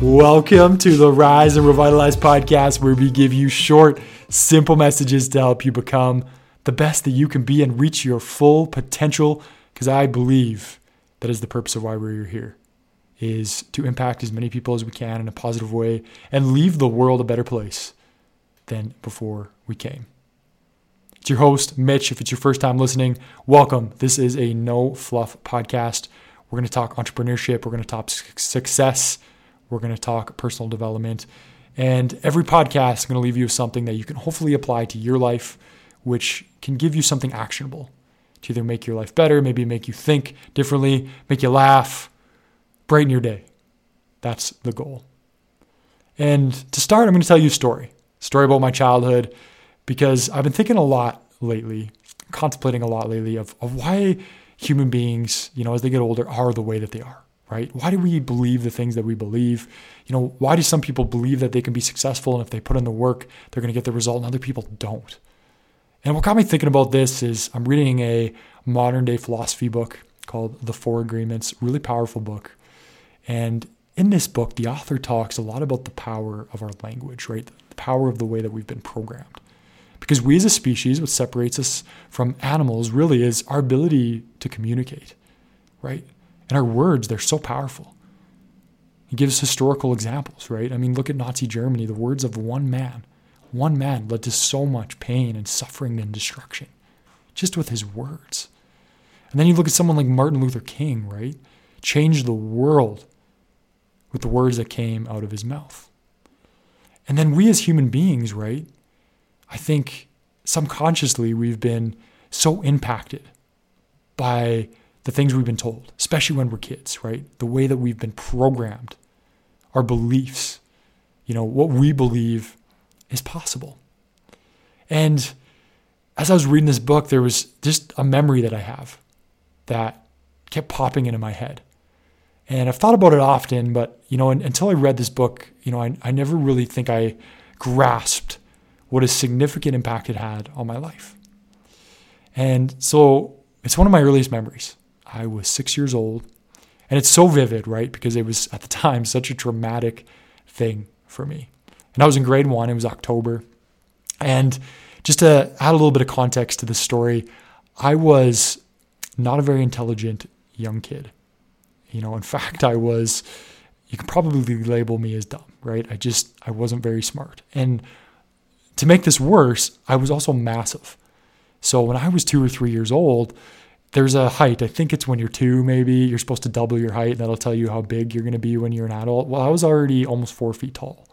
Welcome to the Rise and Revitalize podcast, where we give you short, simple messages to help you become the best that you can be and reach your full potential. Because I believe that is the purpose of why we're here, is to impact as many people as we can in a positive way and leave the world a better place than before we came. It's your host, Mitch. If it's your first time listening, welcome. This is a no fluff podcast. We're going to talk entrepreneurship, we're going to talk success we're going to talk personal development. And every podcast is going to leave you with something that you can hopefully apply to your life, which can give you something actionable to either make your life better, maybe make you think differently, make you laugh, brighten your day. That's the goal. And to start, I'm going to tell you a story, a story about my childhood, because I've been thinking a lot lately, contemplating a lot lately of, of why human beings, you know, as they get older, are the way that they are right? Why do we believe the things that we believe? You know, why do some people believe that they can be successful and if they put in the work, they're going to get the result and other people don't? And what got me thinking about this is I'm reading a modern day philosophy book called The Four Agreements, really powerful book. And in this book, the author talks a lot about the power of our language, right? The power of the way that we've been programmed. Because we as a species, what separates us from animals really is our ability to communicate, right? And our words, they're so powerful. He gives historical examples, right? I mean, look at Nazi Germany. The words of one man, one man led to so much pain and suffering and destruction just with his words. And then you look at someone like Martin Luther King, right? Changed the world with the words that came out of his mouth. And then we as human beings, right? I think subconsciously we've been so impacted by the things we've been told, especially when we're kids, right? The way that we've been programmed, our beliefs, you know, what we believe is possible. And as I was reading this book, there was just a memory that I have that kept popping into my head. And I've thought about it often, but you know, until I read this book, you know, I, I never really think I grasped what a significant impact it had on my life. And so it's one of my earliest memories. I was six years old. And it's so vivid, right? Because it was at the time such a traumatic thing for me. And I was in grade one, it was October. And just to add a little bit of context to this story, I was not a very intelligent young kid. You know, in fact, I was, you could probably label me as dumb, right? I just, I wasn't very smart. And to make this worse, I was also massive. So when I was two or three years old, there's a height. I think it's when you're two, maybe you're supposed to double your height. And that'll tell you how big you're going to be when you're an adult. Well, I was already almost four feet tall,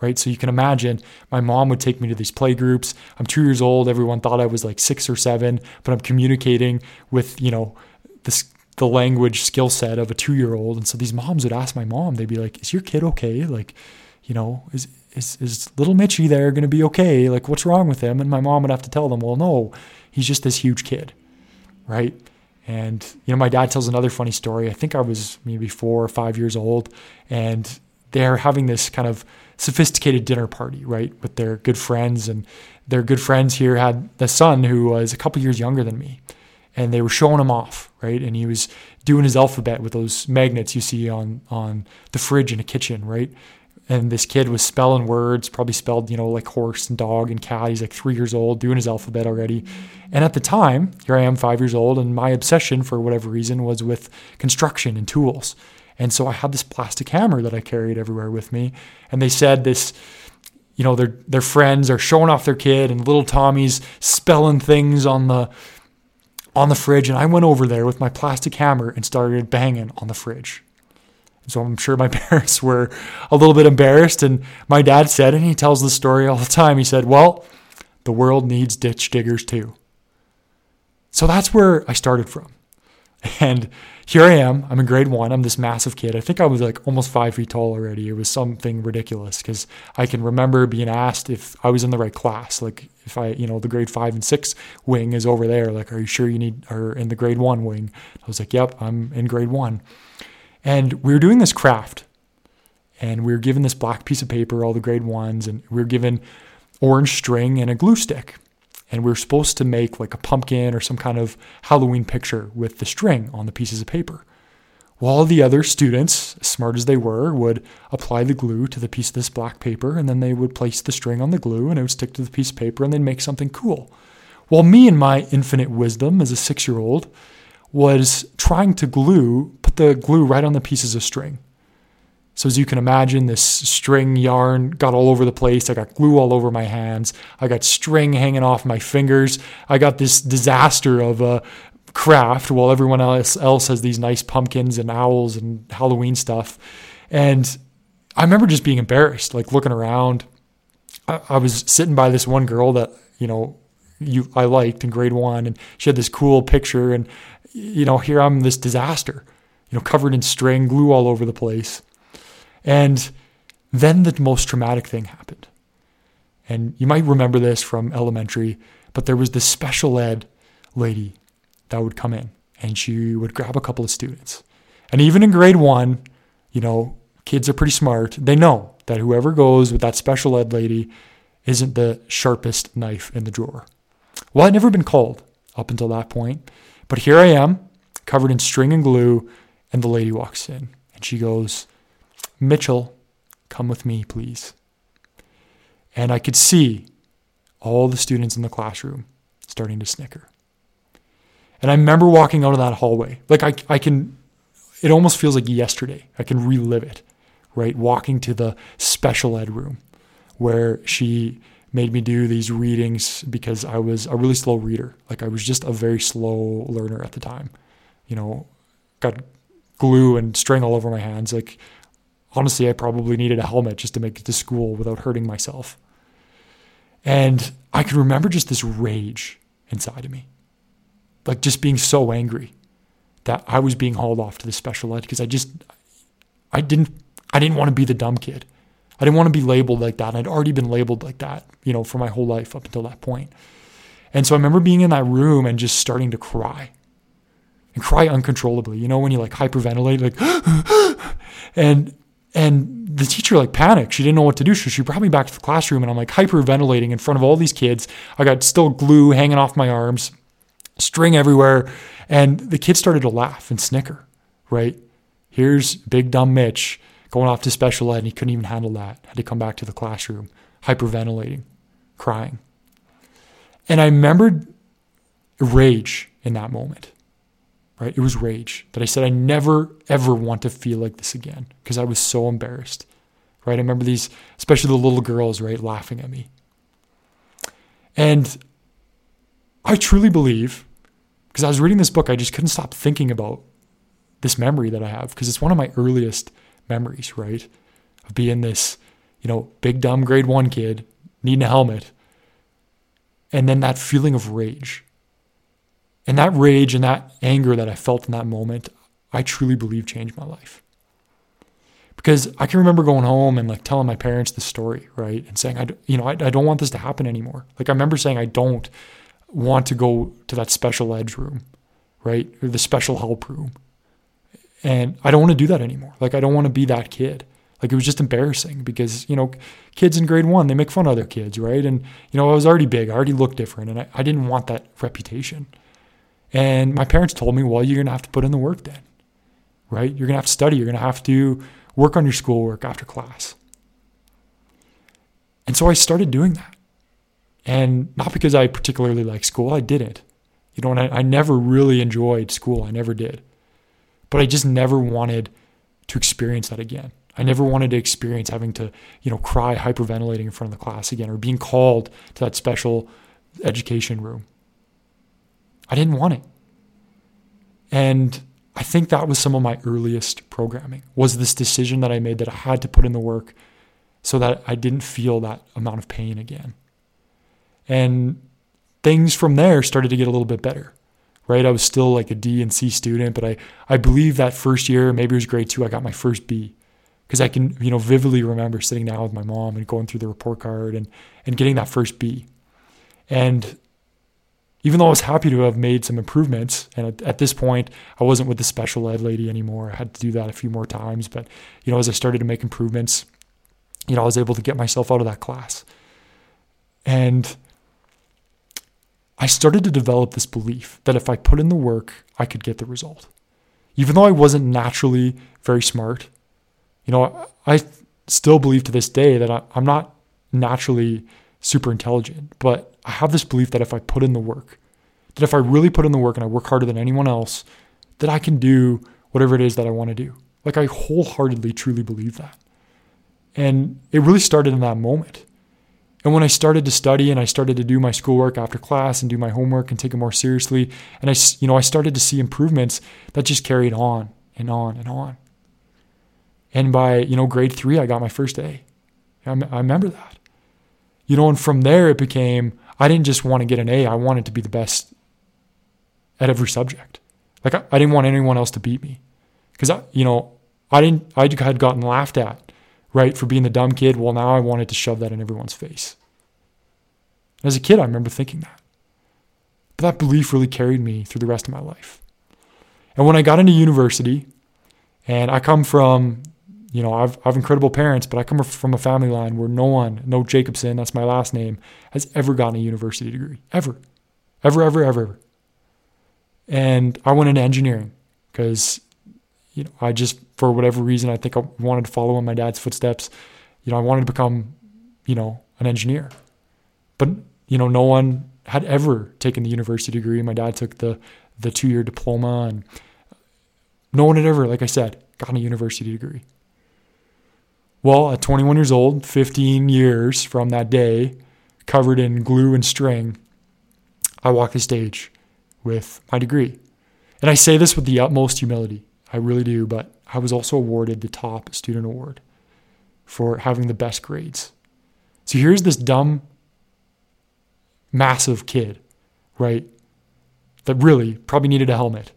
right? So you can imagine my mom would take me to these play groups. I'm two years old. Everyone thought I was like six or seven, but I'm communicating with, you know, this, the language skill set of a two year old. And so these moms would ask my mom, they'd be like, is your kid okay? Like, you know, is, is, is little Mitchy there going to be okay? Like, what's wrong with him? And my mom would have to tell them, well, no, he's just this huge kid right? And you know, my dad tells another funny story. I think I was maybe four or five years old, and they're having this kind of sophisticated dinner party, right, with their good friends. And their good friends here had the son who was a couple years younger than me, and they were showing him off, right? And he was doing his alphabet with those magnets you see on on the fridge in a kitchen, right? And this kid was spelling words, probably spelled, you know, like horse and dog and cat. He's like three years old, doing his alphabet already. And at the time, here I am, five years old, and my obsession, for whatever reason, was with construction and tools. And so I had this plastic hammer that I carried everywhere with me. And they said this, you know, their their friends are showing off their kid, and little Tommy's spelling things on the on the fridge. And I went over there with my plastic hammer and started banging on the fridge. So I'm sure my parents were a little bit embarrassed. And my dad said, and he tells the story all the time, he said, Well, the world needs ditch diggers too. So that's where I started from. And here I am. I'm in grade one. I'm this massive kid. I think I was like almost five feet tall already. It was something ridiculous because I can remember being asked if I was in the right class. Like if I, you know, the grade five and six wing is over there. Like, are you sure you need, or in the grade one wing? I was like, yep, I'm in grade one. And we were doing this craft, and we were given this black piece of paper, all the grade ones, and we were given orange string and a glue stick. And we were supposed to make like a pumpkin or some kind of Halloween picture with the string on the pieces of paper. while the other students, as smart as they were, would apply the glue to the piece of this black paper and then they would place the string on the glue and it would stick to the piece of paper and then make something cool. While me and my infinite wisdom as a six year old was trying to glue, the glue right on the pieces of string. So as you can imagine, this string yarn got all over the place. I got glue all over my hands. I got string hanging off my fingers. I got this disaster of a craft while everyone else else has these nice pumpkins and owls and Halloween stuff. And I remember just being embarrassed, like looking around. I, I was sitting by this one girl that you know you I liked in grade one, and she had this cool picture, and you know here I'm this disaster, you know covered in string, glue all over the place. And then the most traumatic thing happened. And you might remember this from elementary, but there was this special ed lady that would come in and she would grab a couple of students. And even in grade one, you know, kids are pretty smart. They know that whoever goes with that special ed lady isn't the sharpest knife in the drawer. Well, I'd never been called up until that point, but here I am, covered in string and glue, and the lady walks in and she goes, Mitchell, come with me, please. And I could see all the students in the classroom starting to snicker. And I remember walking out of that hallway. Like I, I can, it almost feels like yesterday. I can relive it, right? Walking to the special ed room where she made me do these readings because I was a really slow reader. Like I was just a very slow learner at the time. You know, got glue and string all over my hands. Like honestly, I probably needed a helmet just to make it to school without hurting myself. And I can remember just this rage inside of me. Like just being so angry that I was being hauled off to the special ed because I just I didn't I didn't want to be the dumb kid. I didn't want to be labeled like that. I'd already been labeled like that, you know, for my whole life up until that point. And so I remember being in that room and just starting to cry. And cry uncontrollably. You know, when you like hyperventilate, like and and the teacher like panicked. She didn't know what to do. So she brought me back to the classroom and I'm like hyperventilating in front of all these kids. I got still glue hanging off my arms, string everywhere. And the kids started to laugh and snicker, right? Here's big dumb Mitch going off to special ed and he couldn't even handle that. Had to come back to the classroom, hyperventilating, crying. And I remembered rage in that moment right? It was rage that I said I never ever want to feel like this again because I was so embarrassed, right? I remember these, especially the little girls, right, laughing at me. And I truly believe, because I was reading this book, I just couldn't stop thinking about this memory that I have because it's one of my earliest memories, right? Of being this, you know, big dumb grade one kid needing a helmet. And then that feeling of rage and that rage and that anger that I felt in that moment, I truly believe changed my life. Because I can remember going home and like telling my parents the story, right? And saying, I, you know, I, I don't want this to happen anymore. Like I remember saying, I don't want to go to that special edge room, right? Or the special help room. And I don't want to do that anymore. Like I don't want to be that kid. Like it was just embarrassing because, you know, kids in grade one, they make fun of other kids, right? And, you know, I was already big. I already looked different and I, I didn't want that reputation. And my parents told me, well, you're going to have to put in the work then, right? You're going to have to study. You're going to have to work on your schoolwork after class. And so I started doing that. And not because I particularly like school, I didn't. You know, and I, I never really enjoyed school. I never did. But I just never wanted to experience that again. I never wanted to experience having to, you know, cry hyperventilating in front of the class again or being called to that special education room. I didn't want it. And I think that was some of my earliest programming was this decision that I made that I had to put in the work so that I didn't feel that amount of pain again. And things from there started to get a little bit better. Right? I was still like a D and C student, but I, I believe that first year, maybe it was grade two, I got my first B. Because I can, you know, vividly remember sitting down with my mom and going through the report card and, and getting that first B. And even though I was happy to have made some improvements, and at, at, this point, I wasn't with the special ed lady anymore. I had to do that a few more times. But, you know, as I started to make improvements, you know, I was able to get myself out of that class. And I started to develop this belief that if I put in the work, I could get the result. Even though I wasn't naturally very smart, you know, I still believe to this day that I, I'm not naturally super intelligent, but I have this belief that if I put in the work, that if I really put in the work and I work harder than anyone else, that I can do whatever it is that I want to do. Like I wholeheartedly, truly believe that. And it really started in that moment. And when I started to study and I started to do my schoolwork after class and do my homework and take it more seriously, and I, you know, I started to see improvements that just carried on and on and on. And by, you know, grade three, I got my first A. I, I remember that. You know, and from there it became, I didn't just want to get an A, I wanted to be the best at every subject. Like I, I didn't want anyone else to beat me. Because, I, you know, I didn't, I had gotten laughed at right, for being the dumb kid. Well, now I wanted to shove that in everyone's face. As a kid, I remember thinking that. But that belief really carried me through the rest of my life. And when I got into university, and I come from, you know, I've, I've incredible parents, but I come from a family line where no one, no Jacobson, that's my last name, has ever gotten a university degree. Ever. Ever, ever, ever. And I went into engineering because you know, I just for whatever reason I think I wanted to follow in my dad's footsteps. You know, I wanted to become, you know, an engineer. But, you know, no one had ever taken the university degree. My dad took the the two year diploma and no one had ever, like I said, gotten a university degree. Well, at 21 years old, 15 years from that day, covered in glue and string, I walk the stage with my degree. And I say this with the utmost humility. I really do. But I was also awarded the top student award for having the best grades. So here's this dumb, massive kid, right? That really probably needed a helmet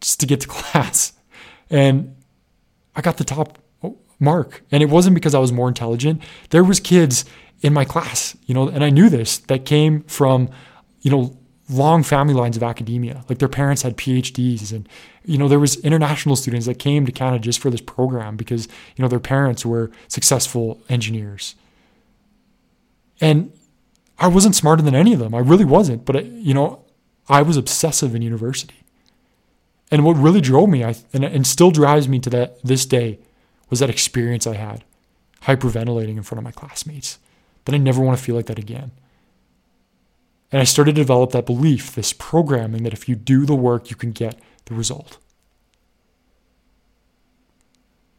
just to get to class. And I got the top mark. And it wasn't because I was more intelligent. There was kids in my class, you know, and I knew this that came from, you know, long family lines of academia. Like their parents had PhDs and you know there was international students that came to Canada just for this program because you know their parents were successful engineers. And I wasn't smarter than any of them. I really wasn't, but I, you know I was obsessive in university. And what really drove me I, and, and still drives me to that this day was that experience I had hyperventilating in front of my classmates. That I never want to feel like that again. And I started to develop that belief, this programming that if you do the work, you can get the result.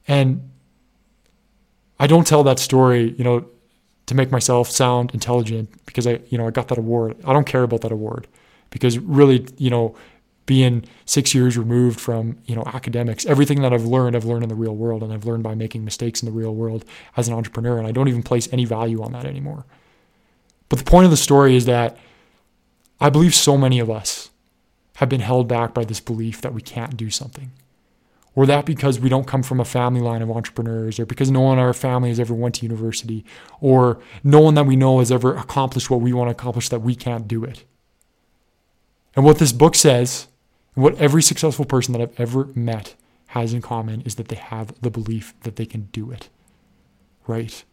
And I don't tell that story, you know, to make myself sound intelligent because I, you know, I got that award. I don't care about that award because really, you know, being six years removed from, you know, academics, everything that I've learned, I've learned in the real world and I've learned by making mistakes in the real world as an entrepreneur. And I don't even place any value on that anymore. But the point of the story is that I believe so many of us have been held back by this belief that we can't do something. Or that because we don't come from a family line of entrepreneurs, or because no one in our family has ever went to university, or no one that we know has ever accomplished what we want to accomplish that we can't do it. And what this book says, and what every successful person that I've ever met has in common, is that they have the belief that they can do it. Right?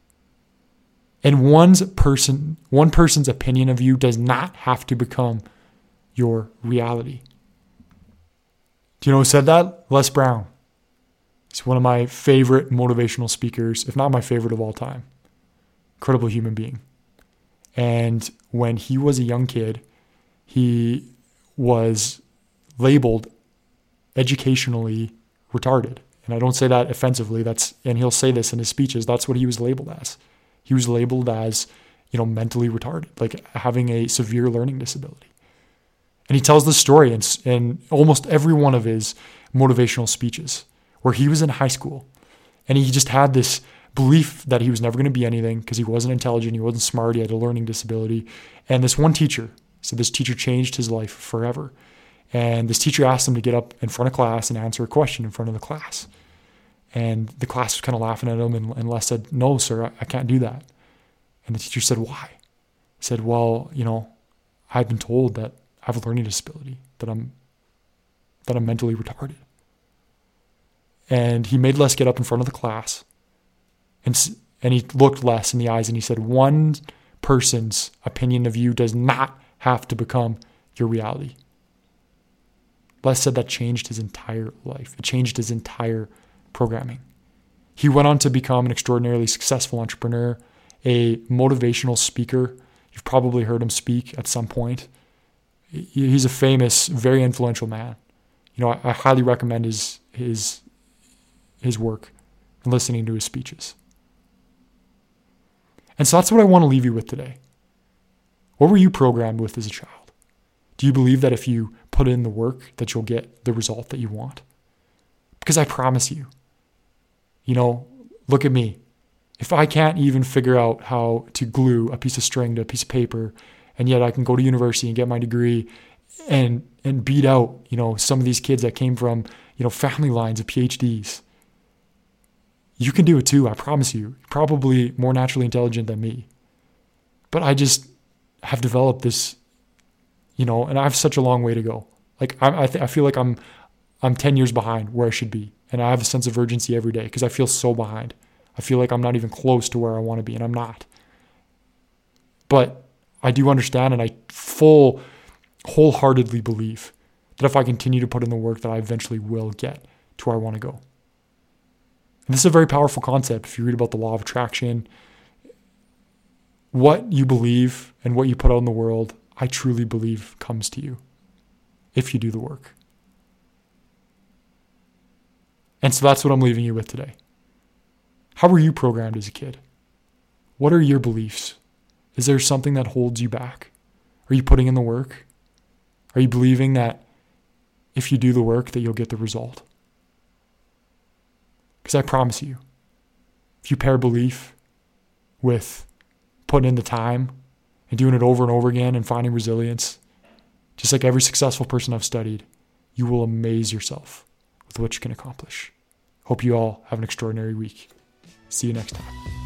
And one's person, one person's opinion of you does not have to become your reality. Do you know who said that? Les Brown. He's one of my favorite motivational speakers, if not my favorite of all time. Incredible human being. And when he was a young kid, he was labeled educationally retarded. And I don't say that offensively. That's and he'll say this in his speeches. That's what he was labeled as. He was labeled as, you know, mentally retarded, like having a severe learning disability. And he tells the story in, in almost every one of his motivational speeches where he was in high school and he just had this belief that he was never going to be anything because he wasn't intelligent, he wasn't smart, he had a learning disability. And this one teacher, so this teacher changed his life forever. And this teacher asked him to get up in front of class and answer a question in front of the class. And the class was kind of laughing at him. And, and Les said, No, sir, I, I can't do that. And the teacher said, Why? He said, Well, you know, I've been told that I have a learning disability, that I'm that I'm mentally retarded. And he made Les get up in front of the class. And, and he looked Les in the eyes and he said, One person's opinion of you does not have to become your reality. Les said that changed his entire life. It changed his entire programming. He went on to become an extraordinarily successful entrepreneur, a motivational speaker. You've probably heard him speak at some point. He's a famous, very influential man. You know, I, I highly recommend his his his work and listening to his speeches. And so that's what I want to leave you with today. What were you programmed with as a child? Do you believe that if you put in the work that you'll get the result that you want? Because I promise you, you know, look at me. If I can't even figure out how to glue a piece of string to a piece of paper, and yet I can go to university and get my degree and and beat out, you know, some of these kids that came from, you know, family lines of PhDs. You can do it too, I promise you. Probably more naturally intelligent than me. But I just have developed this, you know, and I have such a long way to go. Like I, I, th- I feel like I'm, I'm 10 years behind where I should be. And I have a sense of urgency every day because I feel so behind. I feel like I'm not even close to where I want to be, and I'm not. But I do understand, and I full, wholeheartedly believe that if I continue to put in the work, that I eventually will get to where I want to go. And this is a very powerful concept. If you read about the law of attraction, what you believe and what you put out in the world, I truly believe comes to you if you do the work. And so that's what I'm leaving you with today. How were you programmed as a kid? What are your beliefs? Is there something that holds you back? Are you putting in the work? Are you believing that if you do the work that you'll get the result? Because I promise you, if you pair belief with putting in the time and doing it over and over again and finding resilience, just like every successful person I've studied, you will amaze yourself with what you can accomplish. Hope you all have an extraordinary week. See you next time.